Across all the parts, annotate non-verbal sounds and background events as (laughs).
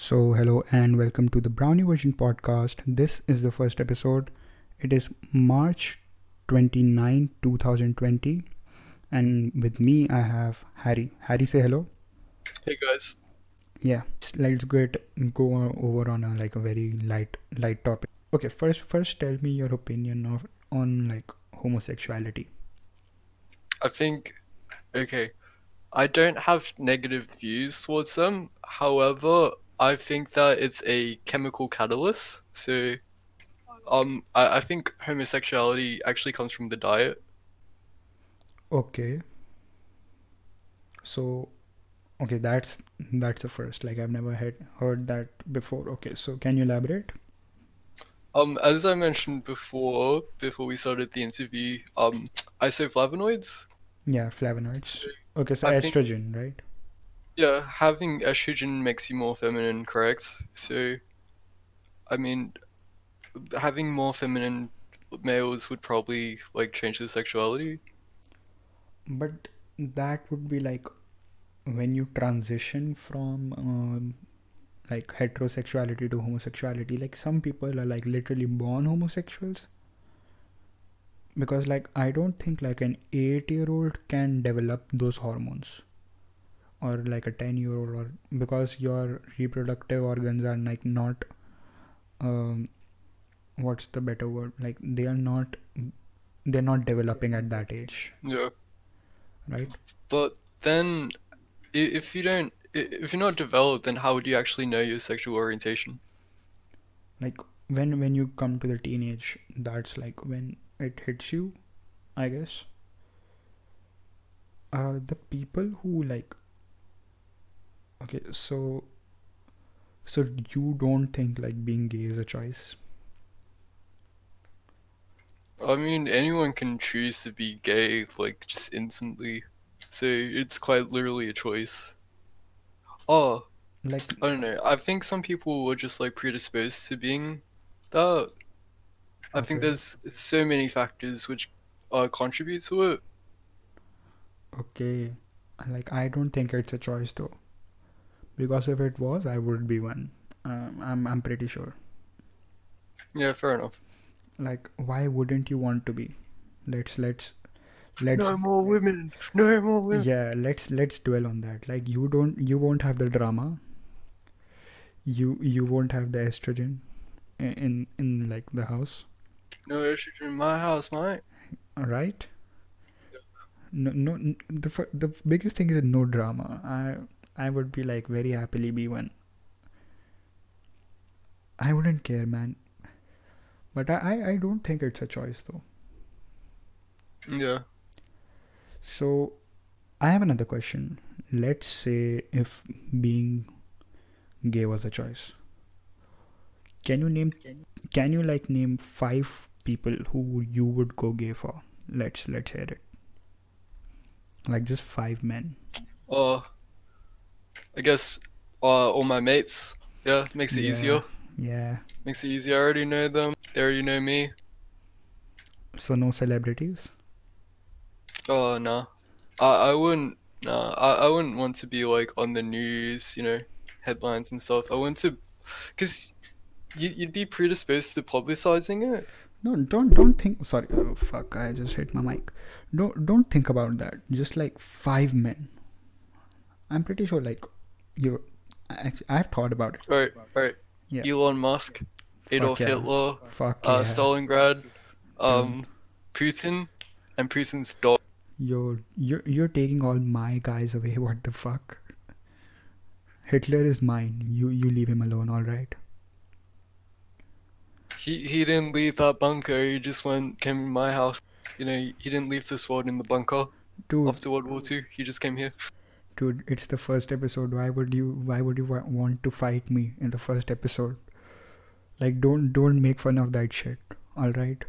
So, hello and welcome to the Browny Version podcast. This is the first episode. It is March 29, 2020. And with me, I have Harry. Harry, say hello. Hey guys. Yeah, let's get go over on a like a very light light topic. Okay, first first tell me your opinion of on like homosexuality. I think okay. I don't have negative views towards them. However, I think that it's a chemical catalyst. So um I, I think homosexuality actually comes from the diet. Okay. So, okay, that's that's the first. Like I've never had heard that before. Okay, so can you elaborate? Um as I mentioned before, before we started the interview, um isoflavonoids. Yeah, flavonoids. Okay, so I think- estrogen, right? Yeah, having estrogen makes you more feminine, correct? So I mean having more feminine males would probably like change the sexuality. But that would be like when you transition from um, like heterosexuality to homosexuality. Like some people are like literally born homosexuals. Because like I don't think like an eight year old can develop those hormones. Or like a ten year old or because your reproductive organs are like not um what's the better word? Like they are not they're not developing at that age, Yeah. right? But then, if you don't, if you're not developed, then how would you actually know your sexual orientation? like when when you come to the teenage that's like when it hits you i guess uh the people who like okay so so you don't think like being gay is a choice I mean, anyone can choose to be gay, like, just instantly. So it's quite literally a choice. Oh, like I don't know. I think some people were just, like, predisposed to being that. I think there's so many factors which uh, contribute to it. okay like i don't think it's a choice though because if it was i would be one. Um, i'm i'm pretty sure. Yeah, fair enough. like why wouldn't you want to be? Let's let's let's No more women! No more women! yeah let's let's dwell on that. Like you don't you won't have the drama. You you won't have the estrogen i- in in like the house. No estrogen in my house, mate. right? No no the the biggest thing is no drama. I i would be like very happily be one i wouldn't care man but i i, I don't think it's a choice though Yeah. So, I have another question. Let's say if being gay was a choice. Can you name can you like name five people who you would go gay for? Let's let's hear it. Like just five men. Uh, I guess uh, all my mates. Yeah, makes it Yeah. easier. Yeah. Makes it easier. I already know them. They already know me. So no celebrities? Oh no, I I wouldn't. No, I I wouldn't want to be like on the news. You know, headlines and stuff. I want to, cause you you'd be predisposed to publicizing it. No, don't don't think sorry, oh, fuck, I just hit my mic. Don't don't think about that. Just like five men. I'm pretty sure like you actually I've thought about it. Right, right. Yeah. Elon Musk, Adolf yeah. Hitler, Fuck uh, yeah. Stalingrad, um, Putin, and Putin's dog. You're you're you're taking all my guys away. (laughs) What the fuck? Hitler is mine. You you leave him alone, all right? He he didn't leave that bunker. He just went came in my house. You know, he didn't leave this world in the bunker Dude, after World War Two. He just came here. Dude, it's the first episode. Why would you why would you wa- want to fight me in the first episode? Like don't don't make fun of that shit. All right?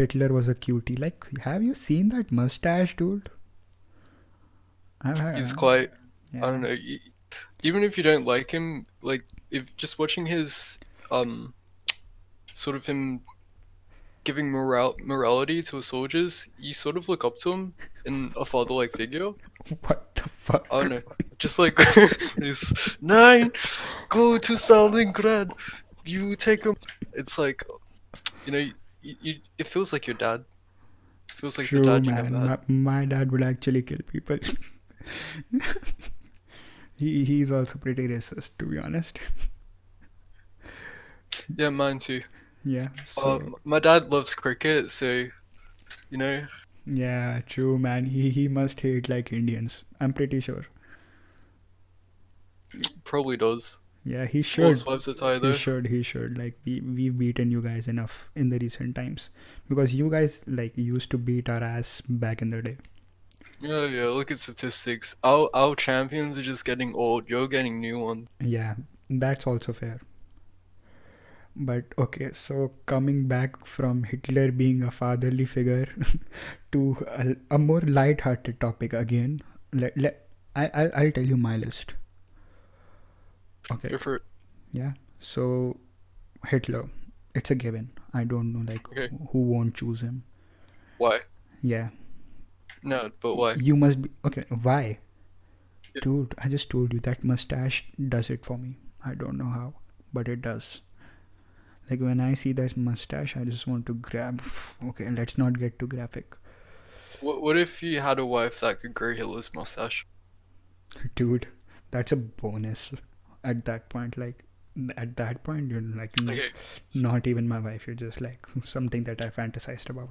Hitler was a cutie. Like have you seen that mustache, dude? I've had, He's quite. yeah. I don't know. Even if you don't like him, like if just watching his um, sort of him giving moral morality to soldiers, you sort of look up to him in a father-like figure. What the fuck? I don't know, just like (laughs) he's nine, go to Stalingrad, you take him. It's like, you know, you, you, it feels like your dad. It feels like True, dad you man. My, my dad would actually kill people. (laughs) he he's also pretty racist, to be honest. Yeah, mine too. Yeah. So Um, my dad loves cricket, so you know, yeah, true, man. He he must hate like Indians. I'm pretty sure. probably does. Yeah, he should. his wives are tired He should. He should. Like we we've beaten you guys enough in the recent times because you guys like used to beat our ass back in the day. Yeah, yeah. Look at statistics. Our our champions are just getting old. You're getting new ones. Yeah, that's also fair. But okay, so coming back from Hitler being a fatherly figure (laughs) to a, a more light-hearted topic again. Let, let I I'll, I'll tell you my list. Okay, Go for it. yeah. So Hitler, it's a given. I don't know like Okay. who won't choose him. Why? Yeah, No, but why? you must be okay. Why? Yeah. Dude, I just told you that mustache does it for me. I don't know how, but it does. Like when I see that mustache, I just want to grab. Okay, let's not get too graphic. What what if you had a wife that could grow Hitler's mustache? Dude, that's a bonus at that point. Like, at that point, you're like, Okay, not even my wife. You're just like something that I fantasized about.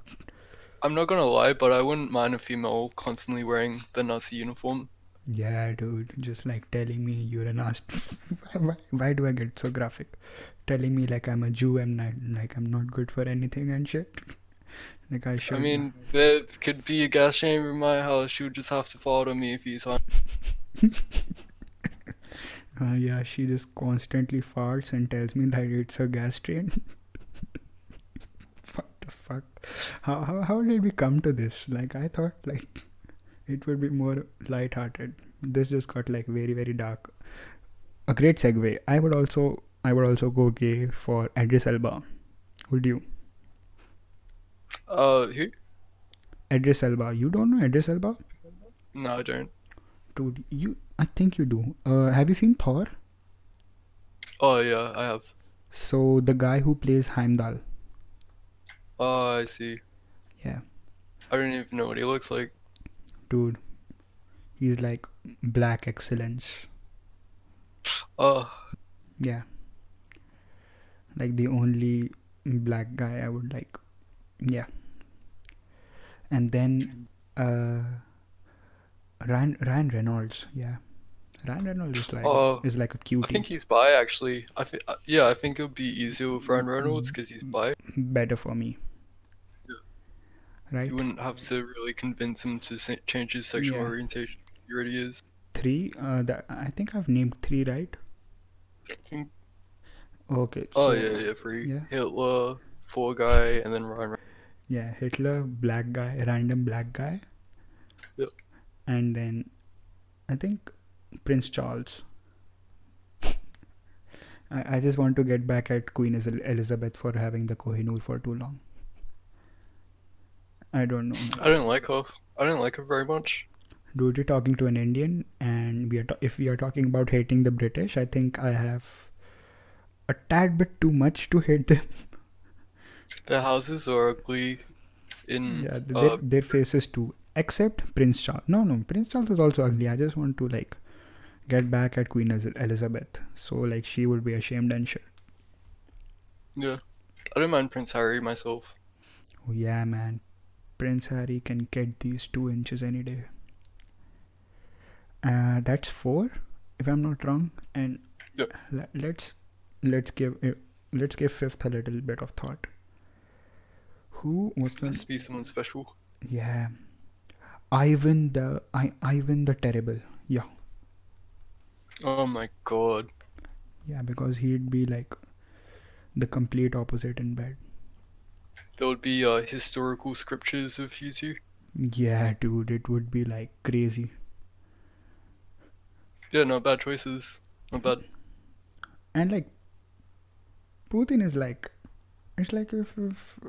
I'm not gonna lie, but I wouldn't mind a female constantly wearing the Nazi uniform. Yeah, dude, just like telling me you're an nazi (laughs) why, why, why do I get so graphic? Telling me like I'm a Jew and not, like I'm not good for anything and shit. (laughs) like I should. I mean, there could be a gas chamber in my house. You would just have to follow me a few times. Uh, yeah, she just constantly farts and tells me that it's a gas train. (laughs) what the fuck? How, how how did we come to this? Like I thought like it would be more light-hearted. This just got like very very dark. A great segue. I would also I would also go gay for Idris Elba. Would you? Uh, who? Idris Elba. You don't know Idris Elba? No, I don't. Dude, you I think you do. Uh, have you seen Thor? Oh yeah, I have. So the guy who plays Heimdall. Oh, I see. Yeah. I don't even know what he looks like. dude he's like black excellence Oh, yeah like the only black guy i would like yeah and then uh ryan ryan reynolds yeah ryan reynolds is like Oh, is like a I cutie think he's bi actually. I think, yeah, I think it would be easier with Ryan Reynolds because he's bi. better for me Yeah. right You wouldn't have to really convince him to change his sexual Yeah. orientation. He already is. three uh that i think i've named three right think- okay Oh yeah, yeah, free yeah. Hitler, Thor Guy, and then Ryan. Yeah, Hitler, black guy, random black guy. Yep. And then I think Prince Charles. (laughs) I, I just want to get back at Queen Eliz- Elizabeth for having the Kohinoor for too long. I don't know. I don't like her. I don't like her very much. Dude, you're talking to an Indian, and we are ta- if we are talking about hating the British, I think I have a tad bit too much to hate them. Their houses are ugly. In Yeah, uh, their, their faces too. Except Prince Charles. No, no, Prince Charles is also ugly. I just want to like get back at Queen Elizabeth. So like she would be ashamed and shit. yeah, I don't mind Prince Harry myself. Oh yeah, man. Prince Harry can get these two inches any day. Uh, that's four, if I'm not wrong. And let's let's give uh, let's give fifth a little bit of thought. Who was the to be someone special. Yeah. Ivan the I Ivan the Terrible. Yeah. Oh my god. Yeah, because he'd be like the complete opposite in bed. There would be uh, historical scriptures of you two. Yeah, dude, it would be like crazy. Yeah, not bad choices. Not bad. And like Putin is like It's like if if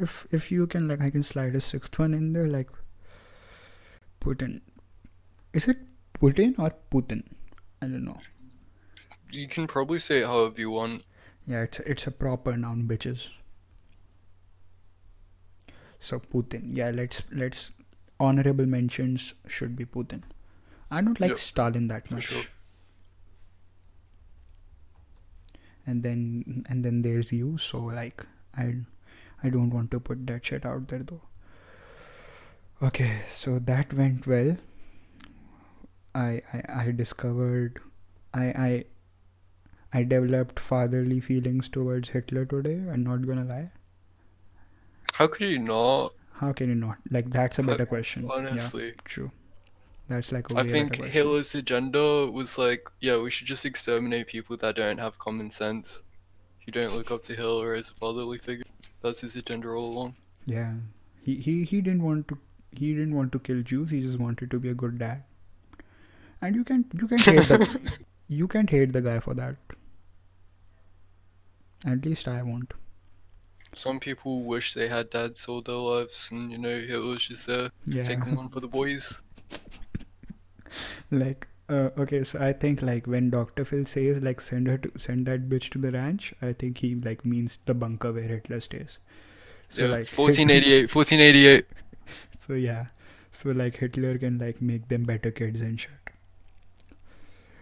if if you can like I can slide a sixth one in there like Putin. Is it Putin or Putin? I don't know. You can probably say it however you want. Yeah, it's a, it's a proper noun, bitches. So Putin. Yeah, let's let's honorable mentions should be Putin. I don't like Yep, Stalin that much. sure. And then and then there's you. So like I I don't want to put that shit out there though. Okay, so that went well. I I, I discovered I I I developed fatherly feelings towards Hitler today. I'm not gonna lie. How could you not? How can you not? Like that's a better question. Honestly, Yeah, true. That's like I think. Hitler's agenda was like, yeah, we should just exterminate people that don't have common sense. Who don't look up to Hitler as a fatherly figure. That's his agenda all along. Yeah. He he he didn't want to he didn't want to kill Jews, he just wanted to be a good dad. And you can you can hate the (laughs) you can't hate the guy for that. At least I won't. Some people wish they had dads all their lives, and you know, Hitler's just there Yeah. taking one for the boys. (laughs) (laughs) like uh, okay, so I think like when Dr. Phil says like send her to send that bitch to the ranch, I think he like means the bunker where Hitler stays. So yeah, like 1488, 1488. (laughs) So yeah, so like Hitler can like make them better kids and shit.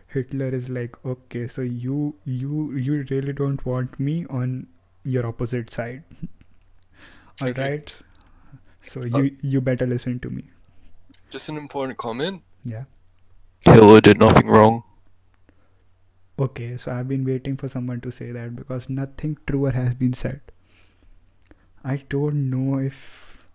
Hitler is like, okay, so you you you really don't want me on your opposite side, (laughs) all Okay. right? So you you better listen to me. Just an important comment. Yeah. Hitler did nothing wrong. Okay, so I've been waiting for someone to say that because nothing truer has been said. I don't know if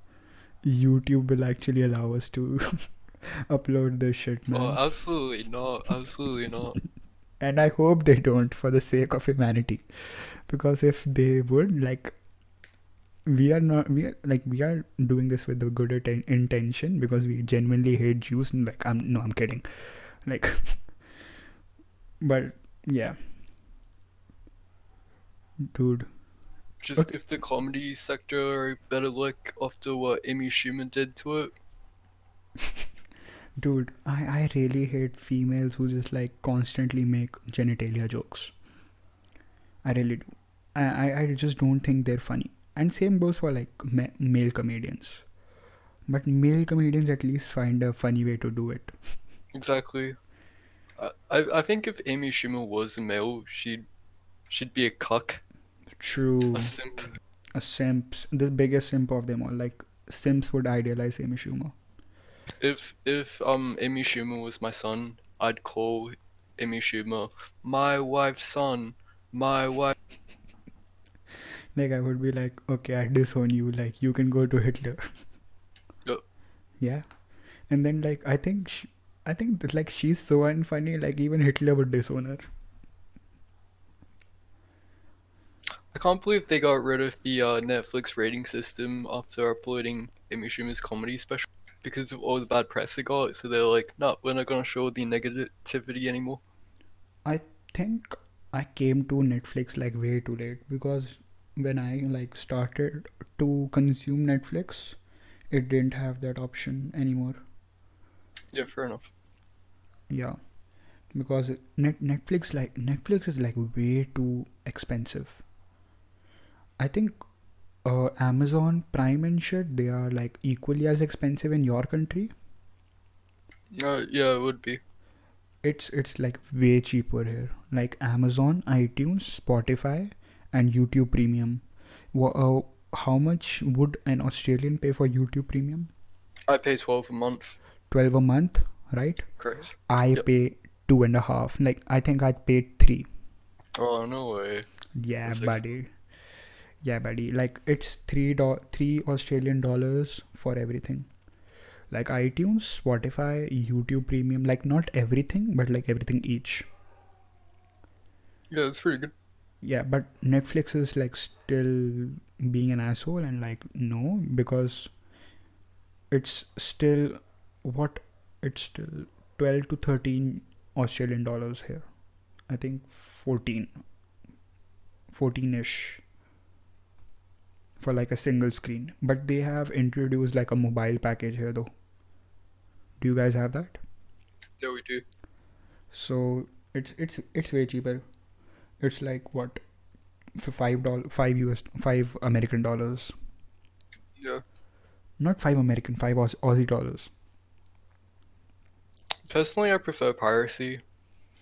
YouTube will actually allow us to (laughs) upload this shit, man. Oh, absolutely not. Absolutely not. (laughs) and I hope they don't for the sake of humanity, because if they would, like, we are not we are like we are doing this with a good atten- intention because we genuinely hate Jews. And like, I'm no, I'm kidding, like, (laughs) but yeah, dude, Just Okay. if the comedy sector a better look after what Amy Schumer did to it. (laughs) dude, I I really hate females who just like constantly make genitalia jokes. I really do. I I, I just don't think they're funny. And same goes for like ma- male comedians. But male comedians at least find a funny way to do it. (laughs) Exactly. I, I think if Amy Schumer was a male, she'd she'd be a cuck, True. a simp. A simps, the biggest simp of them all. Like simps would idealize Amy Schumer. If if um Amy Schumer was my son, I'd call Amy Schumer my wife's son, my wife. (laughs) Like I would be like, okay, I disown you. Like you can go to Hitler. Yup. (laughs) Yeah, and then like I think sh I think that like she's so unfunny. Like even Hitler would disown her. I can't believe they got rid of the uh, Netflix rating system after uploading Amy Schumer's comedy special because of all the bad press they got. So they're like, no, we're not gonna show the negativity anymore. I think I came to Netflix like way too late because when I like started to consume Netflix, it didn't have that option anymore. Yeah, fair enough. Yeah, because net Netflix like Netflix is like way too expensive. I think uh, Amazon Prime and shit they are like equally as expensive in your country. Uh, yeah, it would be. It's it's like way cheaper here. Like Amazon, iTunes, Spotify, and YouTube Premium. Wha- uh, how much would an Australian pay for YouTube Premium? I pay twelve a month. Twelve a month, right? I Yep. pay two and a half. Like I think I paid three. Oh no way. Yeah, That's ex- buddy. Yeah, buddy. Like it's three do- three Australian dollars for everything. Like iTunes, Spotify, YouTube Premium. Like not everything, but like everything each. Yeah, that's pretty good. Yeah, but Netflix is like still being an asshole and like no because it's still what it's still 12 to 13 Australian dollars here. I think 14 14ish. for like a single screen. But they have introduced like a mobile package here though. Do you guys have that? Yeah, we do. So it's it's it's way cheaper. It's like what for five dollars, five US, five American dollars. Yeah. Not five American, five Aus- Aussie dollars. Personally, I prefer piracy.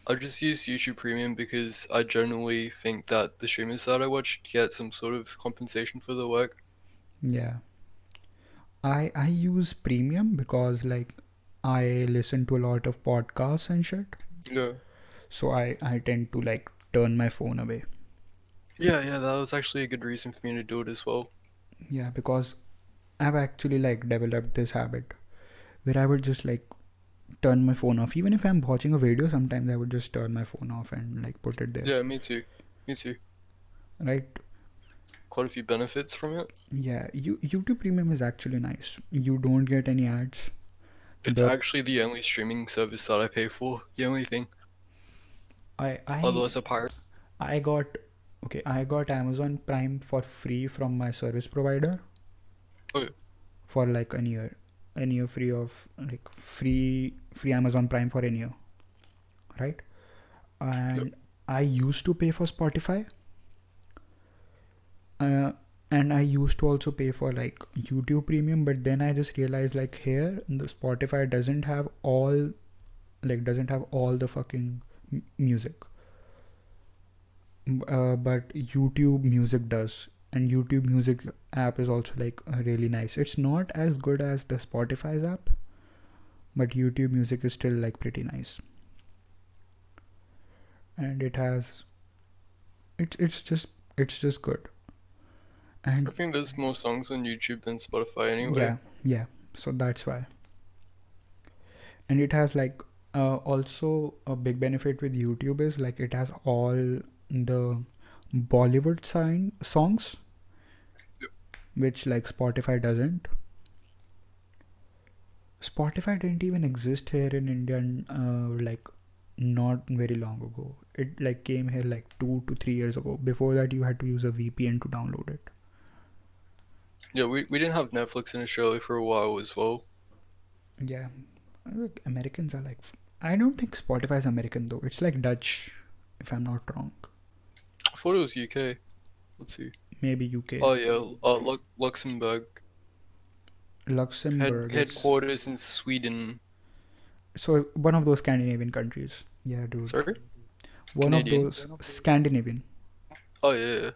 I just use YouTube Premium because I generally think that the streamers that I watch get some sort of compensation for their work. Yeah. I I use premium because like I listen to a lot of podcasts and shit. Yeah. So I I tend to like turn my phone away. Yeah, yeah, that was actually a good reason for me to do it as well. Yeah, because I've actually like developed this habit where I would just like turn my phone off. Even if I'm watching a video, sometimes I would just turn my phone off and like put it there. Yeah, me too. Me too. Right? Quite a few benefits from it. Yeah. You YouTube Premium is actually nice. You don't get any ads. It's The- actually the only streaming service that I pay for. The only thing. I I Otherwise, a pirate. I got okay, I got Amazon Prime for free from my service provider. Oh. For like a year. A year free of like free free Amazon Prime for a year. Right? And I used to pay for Spotify. Uh and I used to also pay for like YouTube Premium, but then I just realized like here the Spotify doesn't have all like doesn't have all the fucking m- music uh, but youtube music does and youtube music app is also like uh, really nice it's not as good as the spotify's app but youtube music is still like pretty nice and it has it's it's just it's just good and I think there's more songs on YouTube than Spotify anyway. yeah, yeah. So that's why. And it has like uh, also a big benefit with YouTube is like it has all the Bollywood sign songs, Yep. which like Spotify doesn't. Spotify didn't even exist here in India, uh, like not very long ago. It like came here like two to three years ago. Before that, you had to use a VPN to download it. Yeah, we, we didn't have Netflix in Australia for a while as well. Yeah, Look, Americans are like. I don't think Spotify is American though. It's like Dutch, if I'm not wrong. I thought it was UK. Let's see. Maybe UK. Oh yeah, uh, Lu- Luxembourg. Head- Luxembourg. is- headquarters in Sweden. So one of those Scandinavian countries. Yeah, dude. Sorry? one Canadian. of those Scandinavian, Oh yeah, yeah,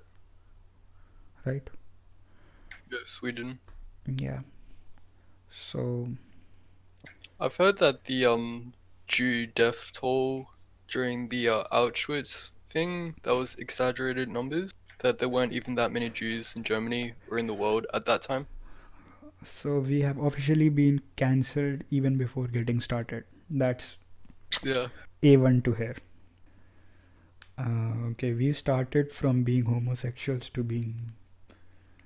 right? yeah, Sweden. Yeah. So I've heard that the um Jew death toll during the uh, Auschwitz thing that was exaggerated numbers. That there weren't even that many Jews in Germany or in the world at that time. so we have officially been cancelled even before getting started. That's Yeah. A1 to here. Uh, okay, we started from being homosexuals to being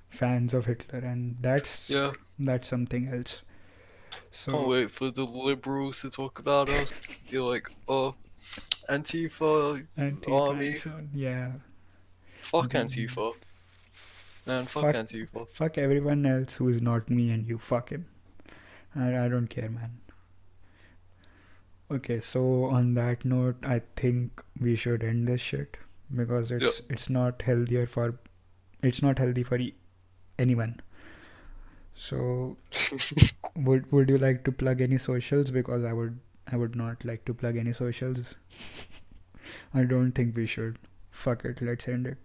fans of Hitler, and that's Yeah. that's something else. Can't So wait for the liberals to talk about us. You're like, oh, Antifa, anti-fashion, yeah. fuck Mm. Antifa. Man, fuck, Fuck- Antifa. Fuck everyone else who is not me and you. Fuck him. I, I don't care, man. Okay, so on that note, I think we should end this shit because it's it's not healthier for it's not healthy for e- anyone. So (laughs) would would you like to plug any socials because I would I would not like to plug any socials. (laughs) I don't think we should. Fuck it, let's end it.